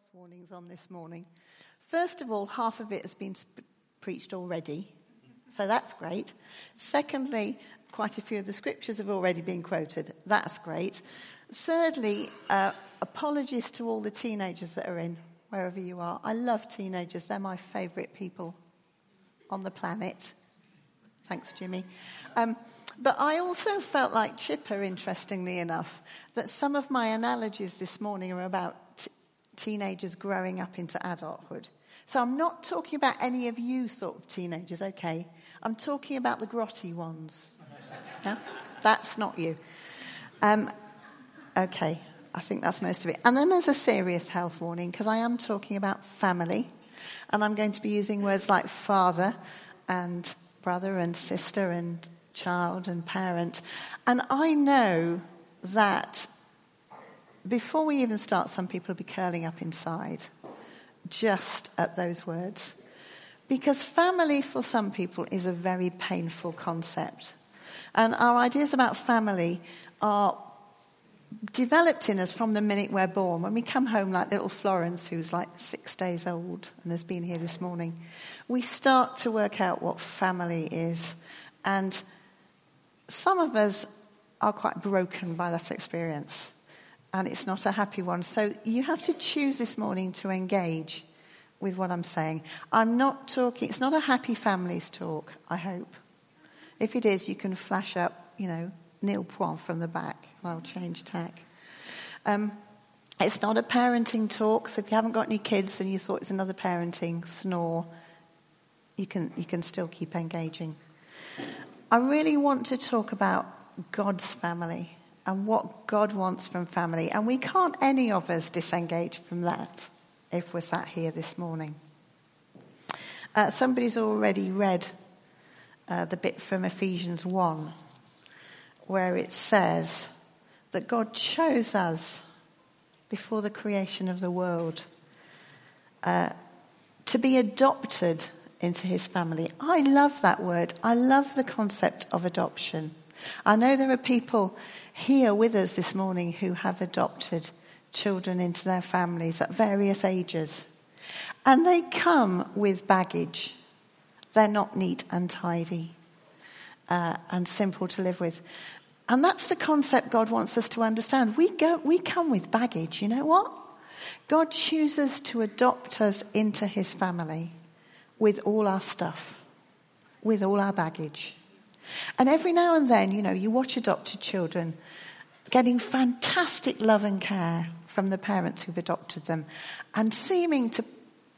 health warnings on this morning. First of all, half of it has been sp- preached already, so that's great. Secondly, quite a few of the scriptures have already been quoted. That's great. Thirdly, uh, apologies to all the teenagers that are in, wherever you are. I love teenagers, they're my favourite people on the planet. Thanks, Jimmy. Um, but I also felt like Chipper, interestingly enough, that some of my analogies this morning are about t- teenagers growing up into adulthood. So I'm not talking about any of you sort of teenagers, okay? I'm talking about the grotty ones. No? That's not you. Um, okay, I think that's most of it. And then there's a serious health warning because I am talking about family. And I'm going to be using words like father and brother and sister and child and parent. And I know that before we even start, some people will be curling up inside just at those words. Because family for some people is a very painful concept. And our ideas about family are developed in us from the minute we're born. When we come home, like little Florence, who's like six days old and has been here this morning, we start to work out what family is. And some of us are quite broken by that experience, and it's not a happy one. So you have to choose this morning to engage with what I'm saying. I'm not talking, it's not a happy families talk, I hope. If it is, you can flash up, you know, Neil point from the back. I'll change tack. Um, it's not a parenting talk, so if you haven't got any kids and you thought it's another parenting snore, you can, you can still keep engaging. I really want to talk about God's family and what God wants from family. And we can't, any of us, disengage from that if we're sat here this morning. Uh, somebody's already read uh, the bit from Ephesians 1 where it says that God chose us before the creation of the world uh, to be adopted into his family. I love that word. I love the concept of adoption. I know there are people here with us this morning who have adopted children into their families at various ages. And they come with baggage. They're not neat and tidy uh, and simple to live with. And that's the concept God wants us to understand. We, go, we come with baggage. You know what? God chooses to adopt us into his family with all our stuff, with all our baggage. And every now and then, you know, you watch adopted children getting fantastic love and care from the parents who've adopted them and seeming to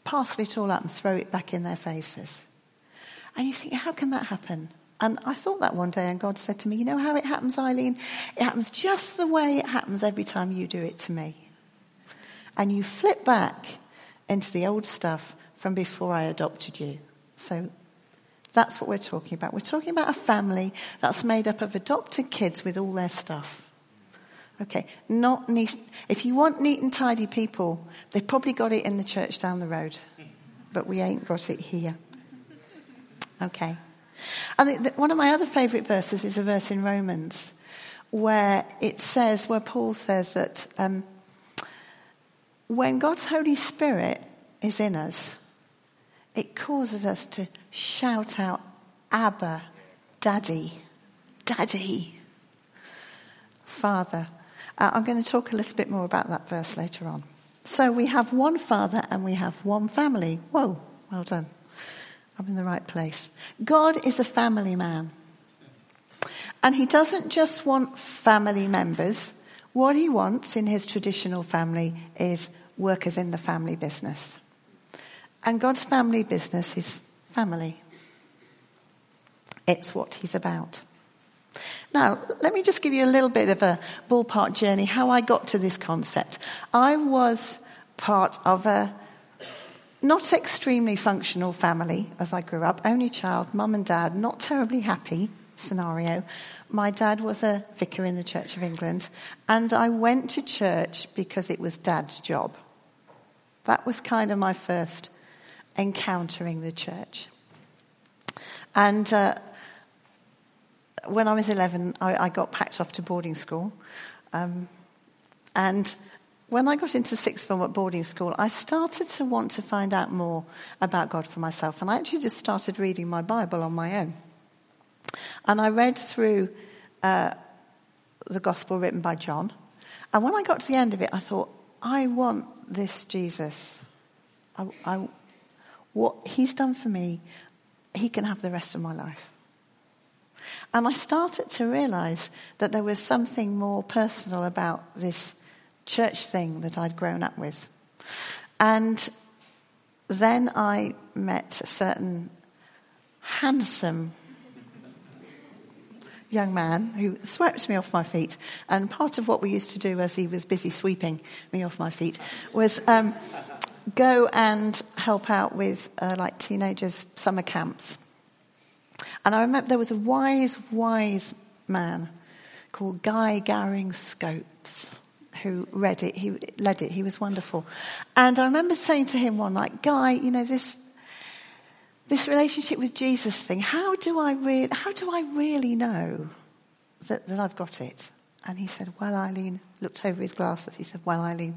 parcel it all up and throw it back in their faces. And you think, how can that happen? And I thought that one day, and God said to me, You know how it happens, Eileen? It happens just the way it happens every time you do it to me. And you flip back into the old stuff from before I adopted you. So that's what we're talking about. We're talking about a family that's made up of adopted kids with all their stuff. Okay, not neat. If you want neat and tidy people, they've probably got it in the church down the road, but we ain't got it here. Okay. Think one of my other favourite verses is a verse in Romans where it says, where Paul says that um, when God's Holy Spirit is in us, it causes us to shout out, Abba, Daddy, Daddy, Father. Uh, I'm going to talk a little bit more about that verse later on. So we have one Father and we have one family. Whoa, well done. I'm in the right place. God is a family man. And he doesn't just want family members. What he wants in his traditional family is workers in the family business. And God's family business is family. It's what he's about. Now, let me just give you a little bit of a ballpark journey how I got to this concept. I was part of a not extremely functional family as I grew up, only child, mum and dad, not terribly happy scenario. My dad was a vicar in the Church of England, and I went to church because it was dad's job. That was kind of my first encountering the church. And uh, when I was 11, I, I, got packed off to boarding school. Um, and when I got into sixth form at boarding school, I started to want to find out more about God for myself. And I actually just started reading my Bible on my own. And I read through uh, the gospel written by John. And when I got to the end of it, I thought, I want this Jesus. I, what he's done for me, he can have the rest of my life. And I started to realize that there was something more personal about this church thing that I'd grown up with. And then I met a certain handsome young man who swept me off my feet. And part of what we used to do as he was busy sweeping me off my feet was um, go and help out with uh, like teenagers' summer camps. And I remember there was a wise, wise man called Guy Garing Scopes who read it. He led it. He was wonderful. And I remember saying to him one night, Guy, you know, this, this relationship with Jesus thing, how do I really, how do I really know that, that I've got it? And he said, well, Eileen, looked over his glasses. He said, well, Eileen,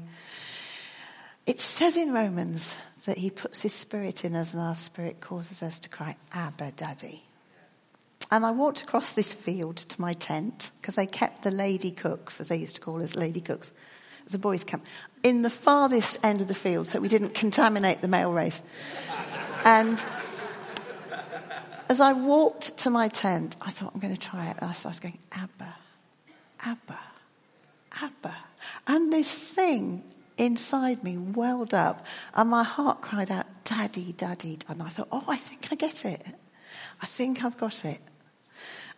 it says in Romans that he puts his spirit in us and our spirit causes us to cry, Abba, Daddy. And I walked across this field to my tent because they kept the lady cooks, as they used to call us, lady cooks. It was a boys' camp in the farthest end of the field, so we didn't contaminate the male race. And as I walked to my tent, I thought, I'm going to try it. And I started going, Abba, Abba, Abba. And this thing inside me welled up, and my heart cried out, Daddy, Daddy. And I thought, oh, I think I get it. I think I've got it.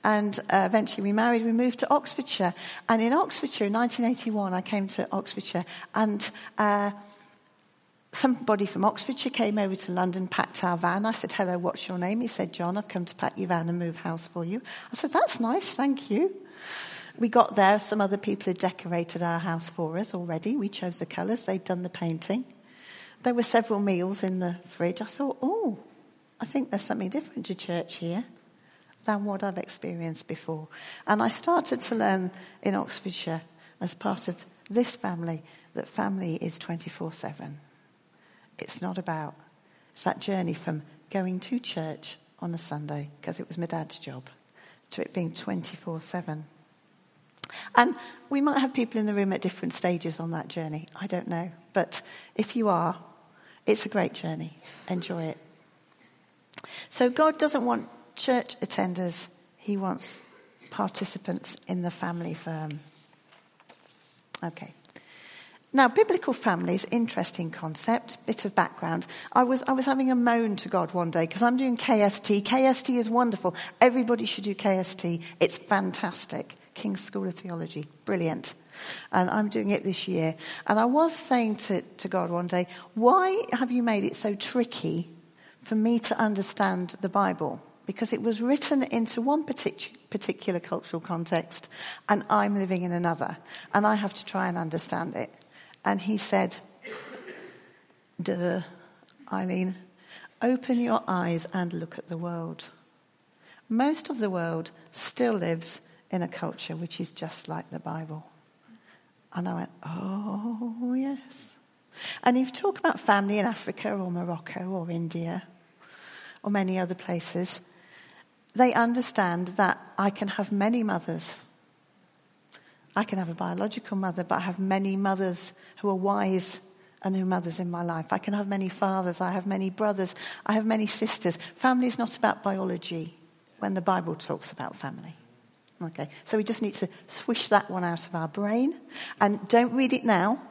And uh, eventually we married, we moved to Oxfordshire. And in Oxfordshire, in 1981, I came to Oxfordshire and uh, somebody from Oxfordshire came over to London, packed our van. I said, hello, what's your name? He said, John, I've come to pack your van and move house for you. I said, that's nice, thank you. We got there, some other people had decorated our house for us already. We chose the colours, they'd done the painting. There were several meals in the fridge. I thought, oh, I think there's something different to church here than what I've experienced before. And I started to learn in Oxfordshire as part of this family that family is 24 7. It's not about, it's that journey from going to church on a Sunday, because it was my dad's job, to it being 24 7. And we might have people in the room at different stages on that journey. I don't know. But if you are, it's a great journey. Enjoy it. So God doesn't want church attenders, He wants participants in the family firm. Okay. Now, biblical families, interesting concept, bit of background. I was, I was having a moan to God one day because I'm doing KST. KST is wonderful. Everybody should do KST. It's fantastic. King's School of Theology. Brilliant. And I'm doing it this year. And I was saying to, to God one day, why have you made it so tricky for me to understand the Bible? Because it was written into one partic- particular cultural context and I'm living in another. And I have to try and understand it. And he said, Duh, Eileen, open your eyes and look at the world. Most of the world still lives in a culture which is just like the Bible. And I went, oh, yes. And if you talk about family in Africa or Morocco or India or many other places, they understand that I can have many mothers. I can have a biological mother, but I have many mothers who are wise and who mothers in my life. I can have many fathers. I have many brothers. I have many sisters. Family is not about biology when the Bible talks about family. Okay, so we just need to swish that one out of our brain. And don't read it now,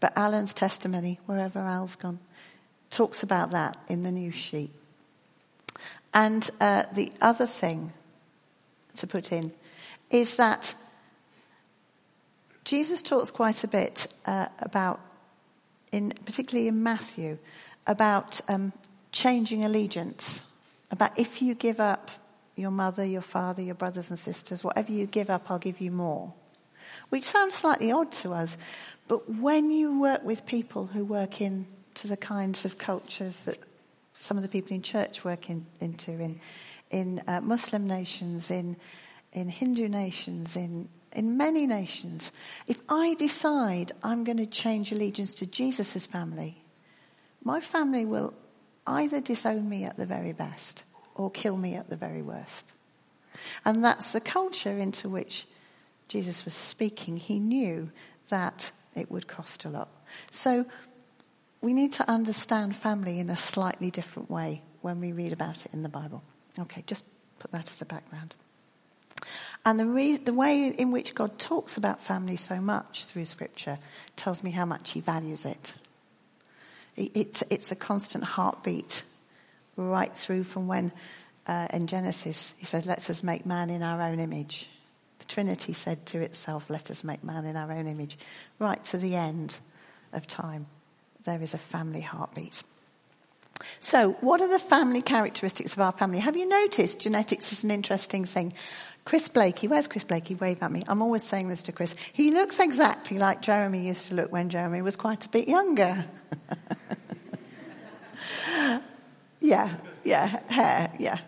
but Alan's testimony, wherever Al's gone, talks about that in the news sheet. And uh, the other thing to put in is that Jesus talks quite a bit uh, about, in, particularly in Matthew, about um, changing allegiance, about if you give up your mother, your father, your brothers and sisters, whatever you give up, I'll give you more. Which sounds slightly odd to us, but when you work with people who work into the kinds of cultures that some of the people in church work in, into, in, in uh, Muslim nations, in, in Hindu nations, in, in many nations, if I decide I'm going to change allegiance to Jesus' family, my family will either disown me at the very best or kill me at the very worst. And that's the culture into which Jesus was speaking. He knew that it would cost a lot. So we need to understand family in a slightly different way when we read about it in the Bible. Okay, just put that as a background. And the, re- the way in which God talks about family so much through Scripture tells me how much He values it. it it's, it's a constant heartbeat right through from when uh, in Genesis He said, Let us make man in our own image. The Trinity said to itself, Let us make man in our own image. Right to the end of time, there is a family heartbeat. So, what are the family characteristics of our family? Have you noticed genetics is an interesting thing? Chris Blakey, where's Chris Blakey? Wave at me. I'm always saying this to Chris. He looks exactly like Jeremy used to look when Jeremy was quite a bit younger. yeah, yeah, hair, yeah.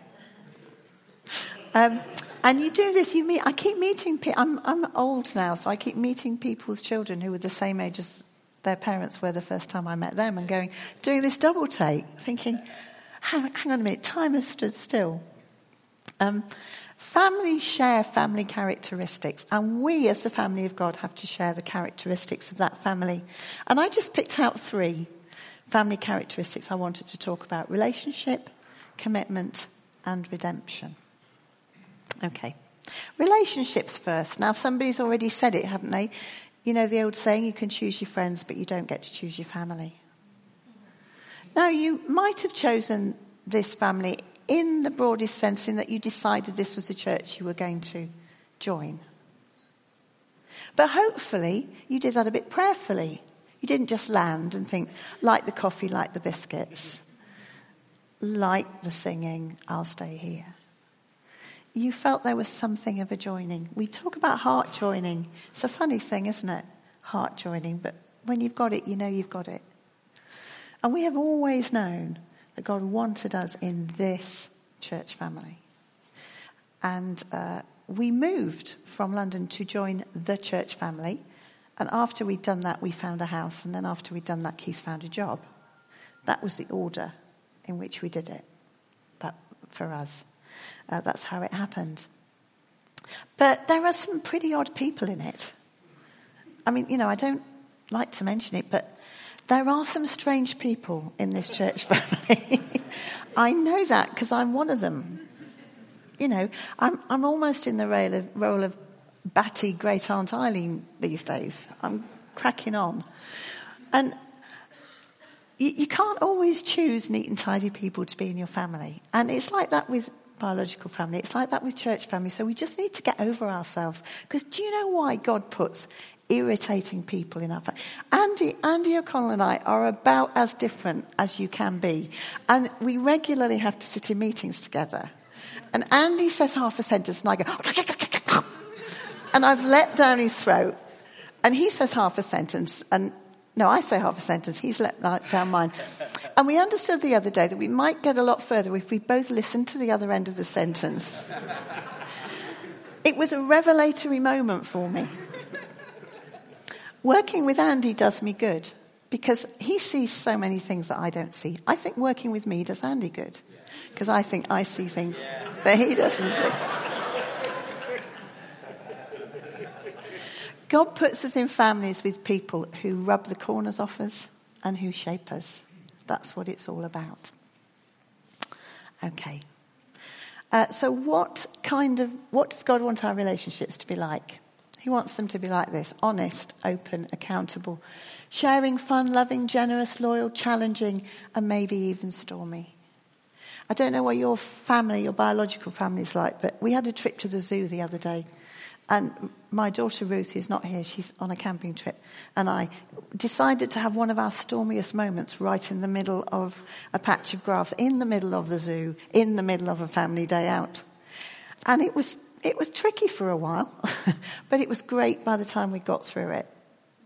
Um, and you do this, you meet, I keep meeting people, I'm, I'm old now, so I keep meeting people's children who were the same age as their parents were the first time I met them and going, doing this double take, thinking, hang, hang on a minute, time has stood still. Um, families share family characteristics, and we as the family of God have to share the characteristics of that family. And I just picked out three family characteristics I wanted to talk about relationship, commitment, and redemption. Okay. Relationships first. Now, somebody's already said it, haven't they? You know the old saying, you can choose your friends, but you don't get to choose your family. Now, you might have chosen this family in the broadest sense, in that you decided this was the church you were going to join. But hopefully, you did that a bit prayerfully. You didn't just land and think, like the coffee, like the biscuits, like the singing, I'll stay here you felt there was something of a joining. We talk about heart joining. It's a funny thing, isn't it? Heart joining. But when you've got it, you know you've got it. And we have always known that God wanted us in this church family. And uh, we moved from London to join the church family. And after we'd done that, we found a house. And then after we'd done that, Keith found a job. That was the order in which we did it. That for us. Uh, that's how it happened. But there are some pretty odd people in it. I mean, you know, I don't like to mention it, but there are some strange people in this church family. I know that because I'm one of them. You know, I'm, I'm almost in the role of, role of batty great aunt Eileen these days. I'm cracking on. And you, you can't always choose neat and tidy people to be in your family. And it's like that with biological family. It's like that with church family. So we just need to get over ourselves. Because do you know why God puts irritating people in our family? Andy, Andy O'Connell and I are about as different as you can be. And we regularly have to sit in meetings together. And Andy says half a sentence and I go, and I've let down his throat. And he says half a sentence and no, I say half a sentence. He's let down mine. And we understood the other day that we might get a lot further if we both listened to the other end of the sentence. It was a revelatory moment for me. Working with Andy does me good because he sees so many things that I don't see. I think working with me does Andy good because I think I see things that he doesn't see. God puts us in families with people who rub the corners off us and who shape us. That's what it's all about. Okay. Uh, so what kind of, what does God want our relationships to be like? He wants them to be like this. Honest, open, accountable, sharing, fun, loving, generous, loyal, challenging, and maybe even stormy. I don't know what your family, your biological family is like, but we had a trip to the zoo the other day. And my daughter Ruth, who's not here, she's on a camping trip, and I decided to have one of our stormiest moments right in the middle of a patch of grass, in the middle of the zoo, in the middle of a family day out. And it was, it was tricky for a while, but it was great by the time we got through it.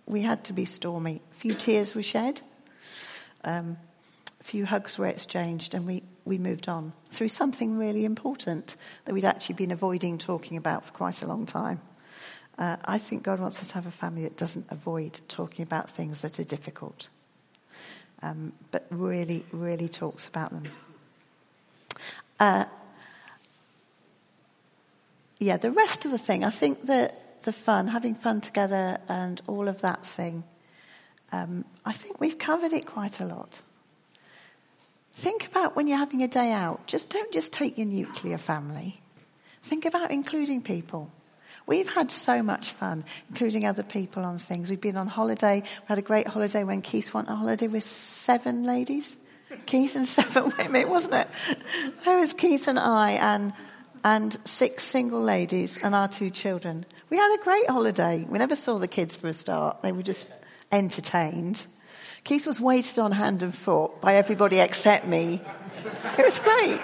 We had to be stormy. A few tears were shed, um, a few hugs were exchanged, and we, we moved on through something really important that we'd actually been avoiding talking about for quite a long time. Uh, I think God wants us to have a family that doesn't avoid talking about things that are difficult, um, but really, really talks about them. Uh, yeah, the rest of the thing, I think that the fun, having fun together and all of that thing, um, I think we've covered it quite a lot. Think about when you're having a day out. Just don't just take your nuclear family. Think about including people. We've had so much fun, including other people on things. We've been on holiday. We had a great holiday when Keith went on holiday with seven ladies. Keith and seven women, wasn't it? There was Keith and I and, and six single ladies and our two children. We had a great holiday. We never saw the kids for a start. They were just entertained. Keith was wasted on hand and foot by everybody except me. It was great.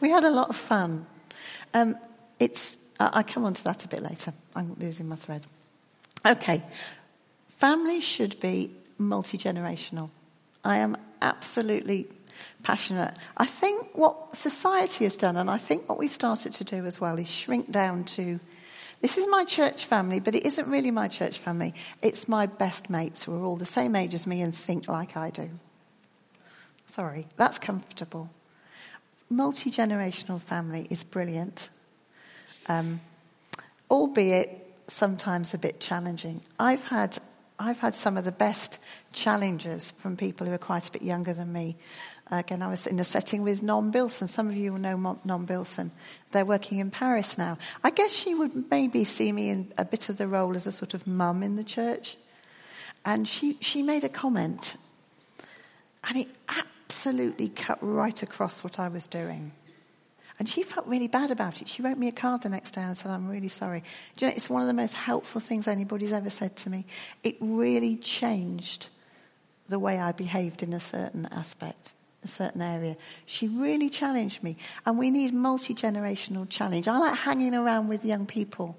We had a lot of fun. Um, it's I'll come on to that a bit later. I'm losing my thread. Okay. Families should be multi generational. I am absolutely passionate. I think what society has done, and I think what we've started to do as well, is shrink down to this is my church family, but it isn't really my church family. It's my best mates who are all the same age as me and think like I do. Sorry, that's comfortable. Multi generational family is brilliant um, albeit sometimes a bit challenging. I've had, I've had some of the best challenges from people who are quite a bit younger than me. Again, I was in a setting with Non Bilson. Some of you will know Non Bilson. They're working in Paris now. I guess she would maybe see me in a bit of the role as a sort of mum in the church. And she, she made a comment, and it absolutely cut right across what I was doing. And she felt really bad about it. She wrote me a card the next day and said, I'm really sorry. Do you know, it's one of the most helpful things anybody's ever said to me. It really changed the way I behaved in a certain aspect, a certain area. She really challenged me. And we need multi generational challenge. I like hanging around with young people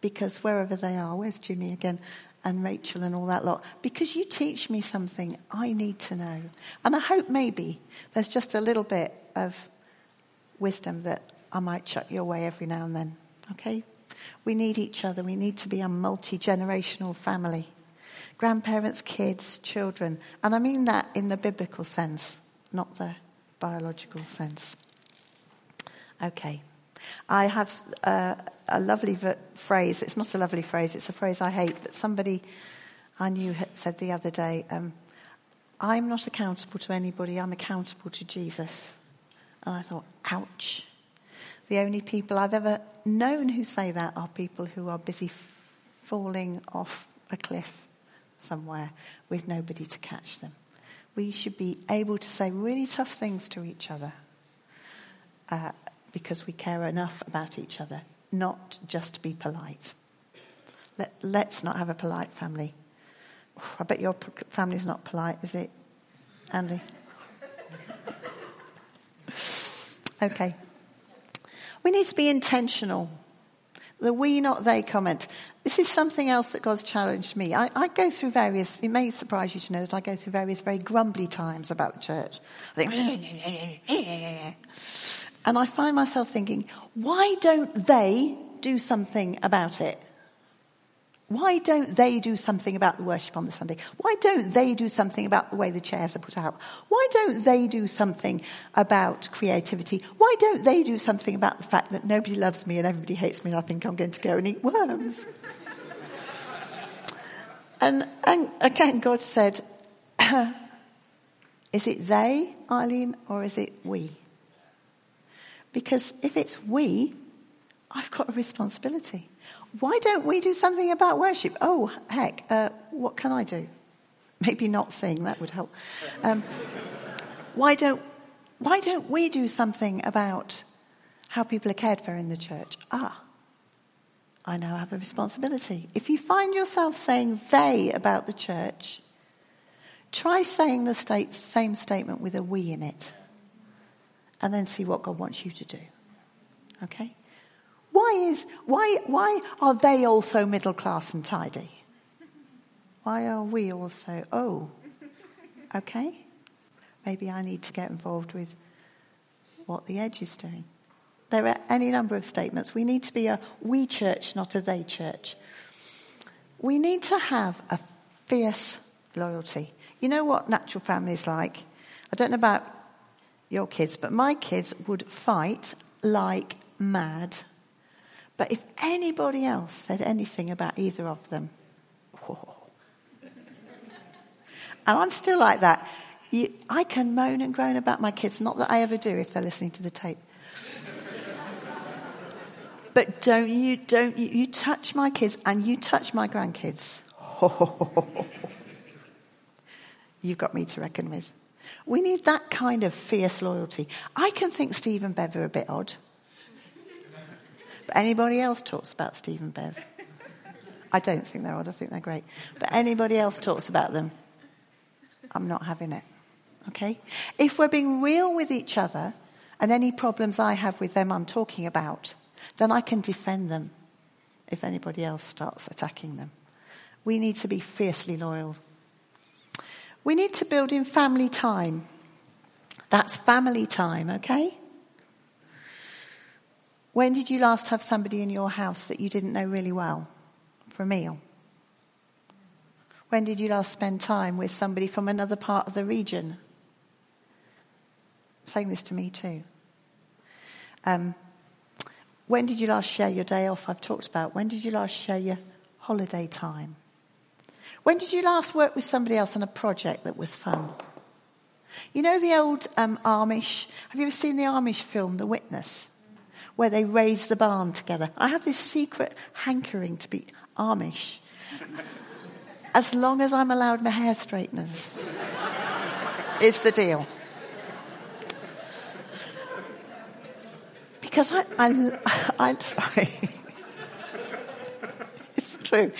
because wherever they are, where's Jimmy again? And Rachel and all that lot, because you teach me something I need to know. And I hope maybe there's just a little bit of wisdom that I might chuck your way every now and then. Okay? We need each other. We need to be a multi generational family. Grandparents, kids, children. And I mean that in the biblical sense, not the biological sense. Okay. I have uh, a lovely v- phrase. It's not a lovely phrase, it's a phrase I hate, but somebody I knew said the other day um, I'm not accountable to anybody, I'm accountable to Jesus. And I thought, ouch. The only people I've ever known who say that are people who are busy falling off a cliff somewhere with nobody to catch them. We should be able to say really tough things to each other uh, because we care enough about each other, not just to be polite. Let, let's not have a polite family. I bet your family's not polite, is it, Andy? Okay. We need to be intentional. The we, not they comment. This is something else that God's challenged me. I, I, go through various, it may surprise you to know that I go through various very grumbly times about the church. I think, and I find myself thinking, why don't they do something about it? Why don't they do something about the worship on the Sunday? Why don't they do something about the way the chairs are put out? Why don't they do something about creativity? Why don't they do something about the fact that nobody loves me and everybody hates me and I think I'm going to go and eat worms? and, and again, God said, is it they, Eileen, or is it we? Because if it's we, I've got a responsibility. Why don't we do something about worship? Oh, heck, uh, what can I do? Maybe not sing, that would help. Um, why, don't, why don't we do something about how people are cared for in the church? Ah, I now have a responsibility. If you find yourself saying they about the church, try saying the state, same statement with a we in it, and then see what God wants you to do. Okay? Why is, why, why are they also middle class and tidy? Why are we also, oh, okay. Maybe I need to get involved with what the edge is doing. There are any number of statements. We need to be a we church, not a they church. We need to have a fierce loyalty. You know what natural family is like? I don't know about your kids, but my kids would fight like mad. But if anybody else said anything about either of them, whoa. and I'm still like that. You, I can moan and groan about my kids, not that I ever do if they're listening to the tape. but don't you, don't you, you touch my kids and you touch my grandkids. You've got me to reckon with. We need that kind of fierce loyalty. I can think Steve and Bev are a bit odd. Anybody else talks about Steve and Bev? I don't think they're odd. I think they're great. But anybody else talks about them? I'm not having it. Okay? If we're being real with each other and any problems I have with them I'm talking about, then I can defend them if anybody else starts attacking them. We need to be fiercely loyal we need to build in family time. That's family time, okay? When did you last have somebody in your house that you didn't know really well for a meal? When did you last spend time with somebody from another part of the region? I'm Saying this to me too. Um, when did you last share your day off? I've talked about. When did you last share your holiday time? When did you last work with somebody else on a project that was fun? You know the old um, Amish? Have you ever seen the Amish film, The Witness? Where they raise the barn together. I have this secret hankering to be Amish. As long as I'm allowed my hair straighteners, is the deal. Because I, I, I'm sorry. it's true.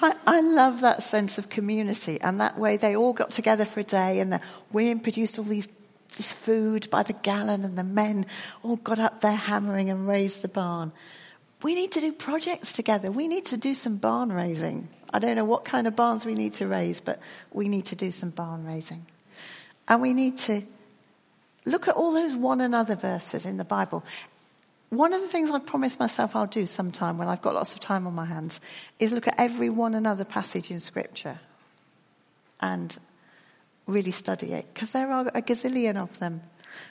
I, I, love that sense of community and that way they all got together for a day and the women produced all these this food by the gallon and the men all got up there hammering and raised the barn. We need to do projects together. We need to do some barn raising. I don't know what kind of barns we need to raise, but we need to do some barn raising. And we need to look at all those one another verses in the Bible one of the things I've promised myself I'll do sometime when I've got lots of time on my hands is look at every one another passage in Scripture and really study it. Because there are a gazillion of them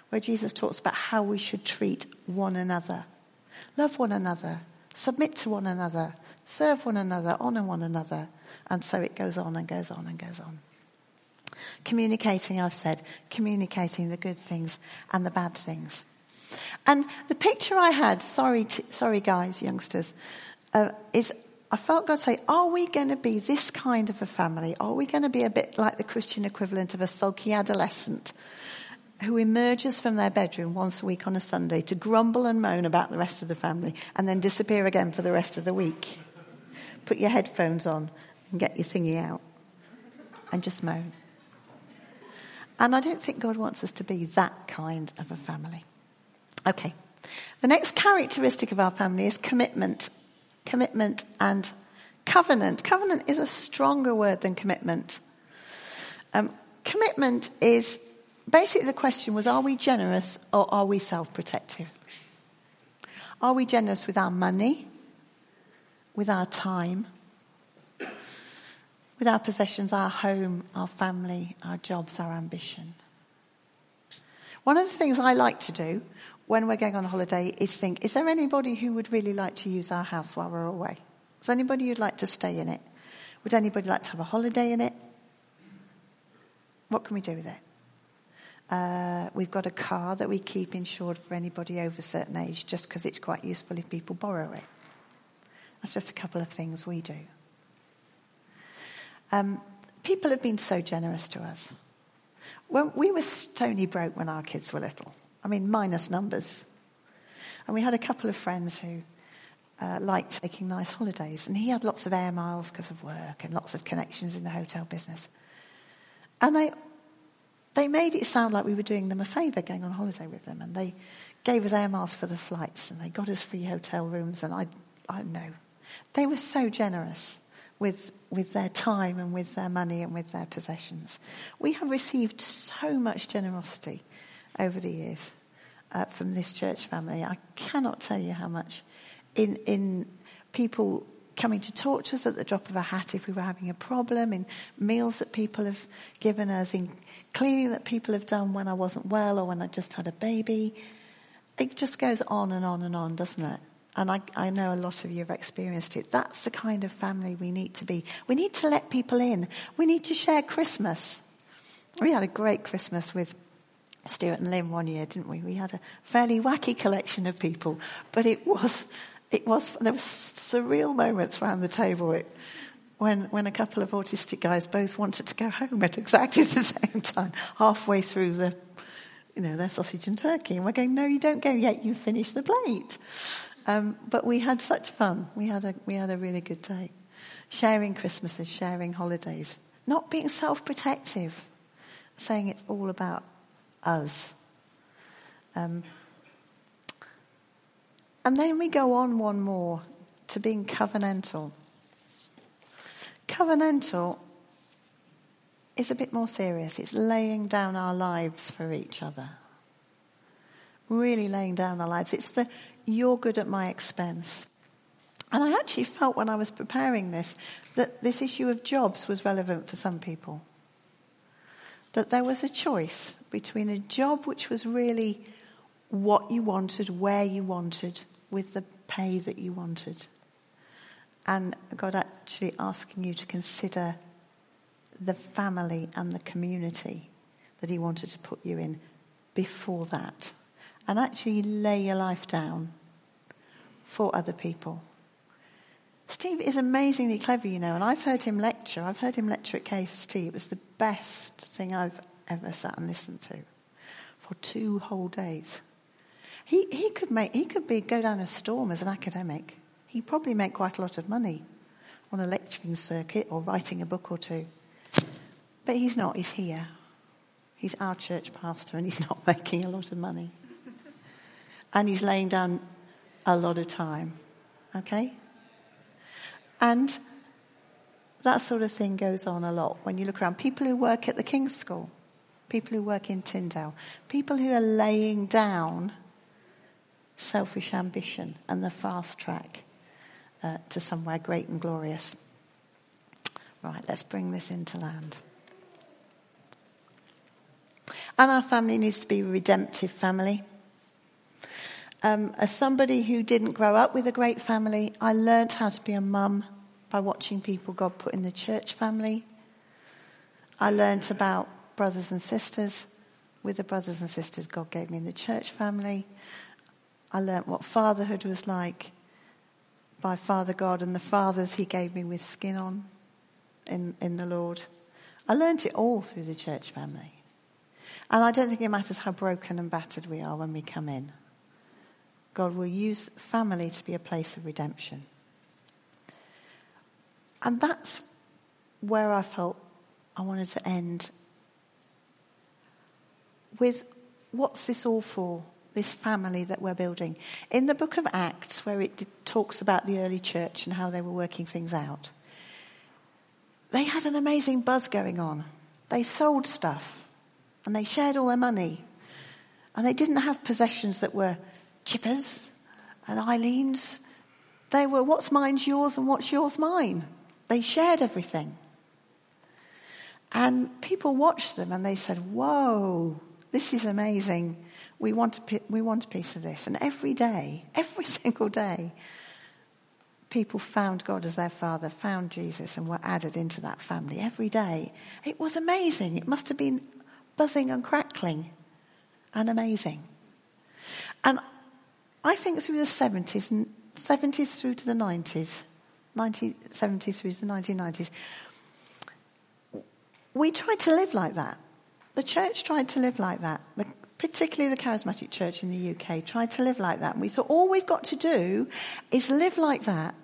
where Jesus talks about how we should treat one another. Love one another, submit to one another, serve one another, honor one another. And so it goes on and goes on and goes on. Communicating, I've said, communicating the good things and the bad things. And the picture I had, sorry, t- sorry guys, youngsters, uh, is I felt God say, are we going to be this kind of a family? Are we going to be a bit like the Christian equivalent of a sulky adolescent who emerges from their bedroom once a week on a Sunday to grumble and moan about the rest of the family and then disappear again for the rest of the week? Put your headphones on and get your thingy out and just moan. And I don't think God wants us to be that kind of a family. Okay. The next characteristic of our family is commitment. Commitment and covenant. Covenant is a stronger word than commitment. Um, commitment is basically the question was are we generous or are we self protective? Are we generous with our money, with our time, with our possessions, our home, our family, our jobs, our ambition? One of the things I like to do when we're going on holiday is think, is there anybody who would really like to use our house while we're away? Is anybody who'd like to stay in it? Would anybody like to have a holiday in it? What can we do with it? Uh, we've got a car that we keep insured for anybody over a certain age just because it's quite useful if people borrow it. That's just a couple of things we do. Um, people have been so generous to us. When we were stony broke when our kids were little. I mean, minus numbers. And we had a couple of friends who uh, liked taking nice holidays. And he had lots of air miles because of work and lots of connections in the hotel business. And they, they made it sound like we were doing them a favour going on holiday with them. And they gave us air miles for the flights and they got us free hotel rooms. And I, I know. They were so generous with, with their time and with their money and with their possessions. We have received so much generosity over the years. Uh, from this church family. I cannot tell you how much. In, in people coming to talk to us at the drop of a hat if we were having a problem, in meals that people have given us, in cleaning that people have done when I wasn't well or when I just had a baby. It just goes on and on and on, doesn't it? And I, I know a lot of you have experienced it. That's the kind of family we need to be. We need to let people in. We need to share Christmas. We had a great Christmas with Stuart and Lynn one year, didn't we? We had a fairly wacky collection of people, but it was, it was, there were surreal moments around the table. It, when, when a couple of autistic guys both wanted to go home at exactly the same time, halfway through the, you know, their sausage and turkey. And we're going, no, you don't go yet, you finish the plate. Um, but we had such fun. We had, a, we had a really good day. Sharing Christmases, sharing holidays. Not being self protective, saying it's all about us. Um, and then we go on one more to being covenantal. Covenantal is a bit more serious. It's laying down our lives for each other. Really laying down our lives. It's the you're good at my expense. And I actually felt when I was preparing this that this issue of jobs was relevant for some people. That there was a choice between a job which was really what you wanted, where you wanted, with the pay that you wanted. And God actually asking you to consider the family and the community that He wanted to put you in before that and actually lay your life down for other people. Steve is amazingly clever, you know, and I've heard him lecture. I've heard him lecture at KST. It was the best thing I've ever sat and listened to for two whole days. He, he could make, he could be, go down a storm as an academic. He'd probably make quite a lot of money on a lecturing circuit or writing a book or two. But he's not, he's here. He's our church pastor and he's not making a lot of money and he's laying down a lot of time. Okay? And that sort of thing goes on a lot when you look around. People who work at the King's School, people who work in Tyndale, people who are laying down selfish ambition and the fast track uh, to somewhere great and glorious. Right, let's bring this into land. And our family needs to be a redemptive family. Um, as somebody who didn't grow up with a great family, I learned how to be a mum by watching people God put in the church family. I learned about brothers and sisters with the brothers and sisters God gave me in the church family. I learned what fatherhood was like by Father God and the fathers He gave me with skin on in, in the Lord. I learned it all through the church family. And I don't think it matters how broken and battered we are when we come in. God will use family to be a place of redemption. And that's where I felt I wanted to end with what's this all for? This family that we're building. In the book of Acts, where it talks about the early church and how they were working things out, they had an amazing buzz going on. They sold stuff and they shared all their money. And they didn't have possessions that were Chippers and Eileen's. They were what's mine's yours and what's yours mine. They shared everything. And people watched them and they said, whoa, this is amazing. We want, a, we want a piece of this. And every day, every single day, people found God as their father, found Jesus, and were added into that family every day. It was amazing. It must have been buzzing and crackling and amazing. And I think through the 70s, 70s through to the 90s, 1970s through to the 1990s, we tried to live like that. The church tried to live like that. The, particularly the charismatic church in the UK tried to live like that. And we thought all we've got to do is live like that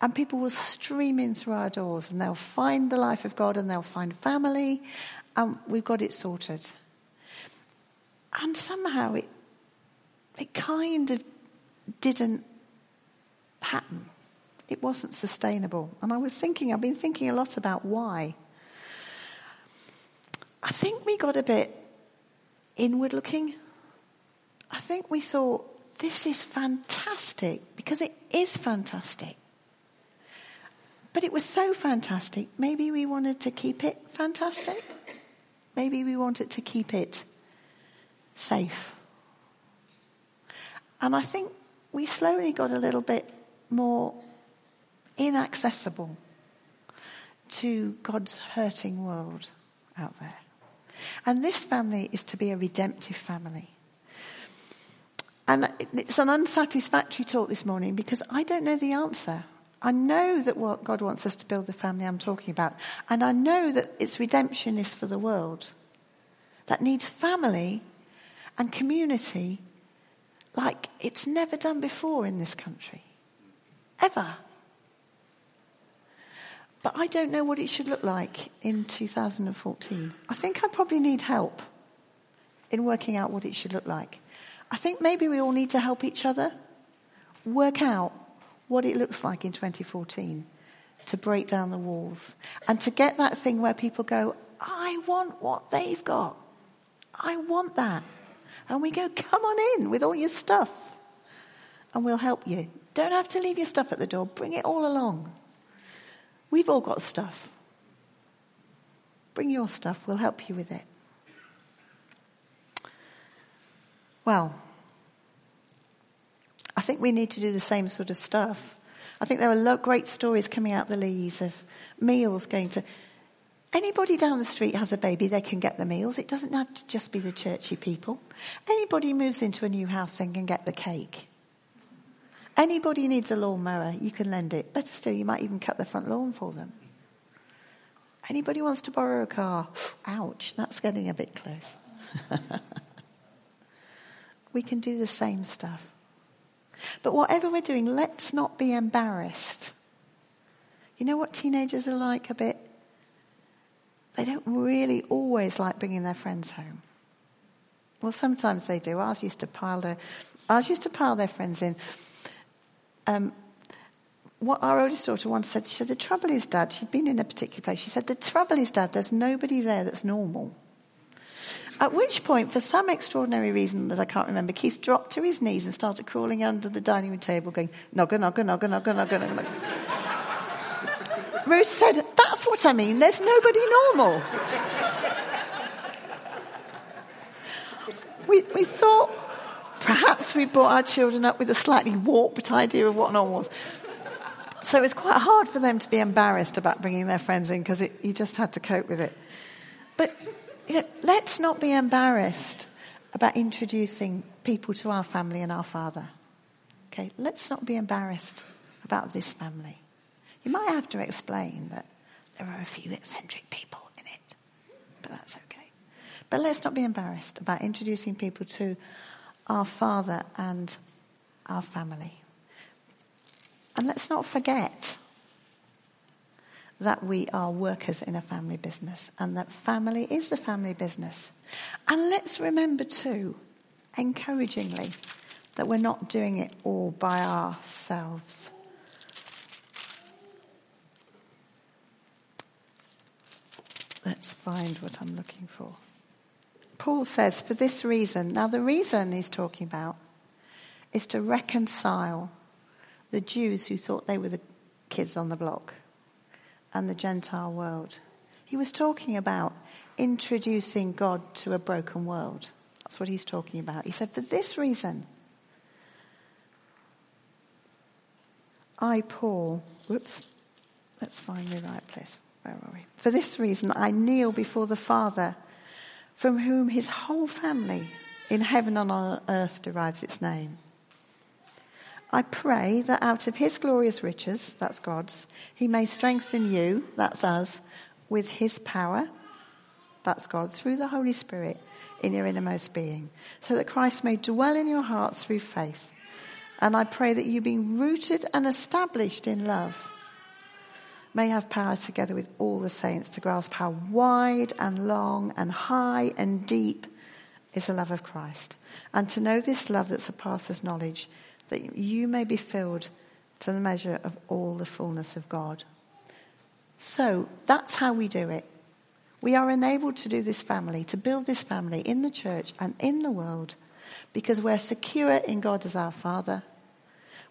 and people will stream in through our doors and they'll find the life of God and they'll find family and we've got it sorted. And somehow it it kind of didn't happen. It wasn't sustainable. And I was thinking, I've been thinking a lot about why. I think we got a bit inward looking. I think we thought, this is fantastic because it is fantastic. But it was so fantastic, maybe we wanted to keep it fantastic. Maybe we wanted to keep it safe. And I think we slowly got a little bit more inaccessible to God's hurting world out there. And this family is to be a redemptive family. And it's an unsatisfactory talk this morning because I don't know the answer. I know that what God wants us to build the family I'm talking about. And I know that its redemption is for the world that needs family and community like it's never done before in this country. Ever. But I don't know what it should look like in 2014. I think I probably need help in working out what it should look like. I think maybe we all need to help each other work out what it looks like in 2014 to break down the walls and to get that thing where people go, I want what they've got. I want that. And we go, come on in with all your stuff and we'll help you. Don't have to leave your stuff at the door. Bring it all along. We've all got stuff. Bring your stuff. We'll help you with it. Well, I think we need to do the same sort of stuff. I think there are great stories coming out the lees of meals going to. Anybody down the street has a baby, they can get the meals. It doesn't have to just be the churchy people. Anybody moves into a new house, they can get the cake. Anybody needs a lawnmower, you can lend it. Better still, you might even cut the front lawn for them. Anybody wants to borrow a car? Ouch, that's getting a bit close. we can do the same stuff. But whatever we're doing, let's not be embarrassed. You know what teenagers are like a bit? They don't really always like bringing their friends home. Well, sometimes they do. Ours used to pile their, ours used to pile their friends in. Um, what our oldest daughter once said, she said, the trouble is, Dad, she'd been in a particular place. She said, the trouble is, Dad, there's nobody there that's normal. At which point, for some extraordinary reason that I can't remember, Keith dropped to his knees and started crawling under the dining room table, going, nogga, nogga, nogga, nogga, nogga, nogga. Ruth said, that's what I mean, there's nobody normal. we, we thought perhaps we brought our children up with a slightly warped idea of what normal was. So it was quite hard for them to be embarrassed about bringing their friends in because you just had to cope with it. But you know, let's not be embarrassed about introducing people to our family and our father. Okay, let's not be embarrassed about this family. You might have to explain that there are a few eccentric people in it, but that's okay. But let's not be embarrassed about introducing people to our father and our family. And let's not forget that we are workers in a family business and that family is the family business. And let's remember too, encouragingly, that we're not doing it all by ourselves. Let's find what I'm looking for. Paul says, for this reason, now the reason he's talking about is to reconcile the Jews who thought they were the kids on the block and the Gentile world. He was talking about introducing God to a broken world. That's what he's talking about. He said, For this reason, I, Paul, whoops, let's find the right place. Where are we? For this reason, I kneel before the Father, from whom his whole family in heaven and on earth derives its name. I pray that out of his glorious riches, that's God's, he may strengthen you, that's us, with his power, that's God, through the Holy Spirit in your innermost being, so that Christ may dwell in your hearts through faith. And I pray that you being rooted and established in love may have power together with all the saints to grasp how wide and long and high and deep is the love of Christ. And to know this love that surpasses knowledge that you may be filled to the measure of all the fullness of God. So that's how we do it. We are enabled to do this family, to build this family in the church and in the world because we're secure in God as our Father.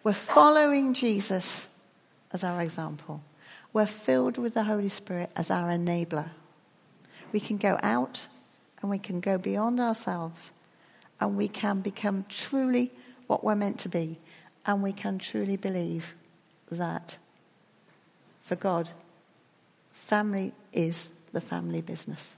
We're following Jesus as our example. We're filled with the Holy Spirit as our enabler. We can go out and we can go beyond ourselves and we can become truly what we're meant to be. And we can truly believe that for God, family is the family business.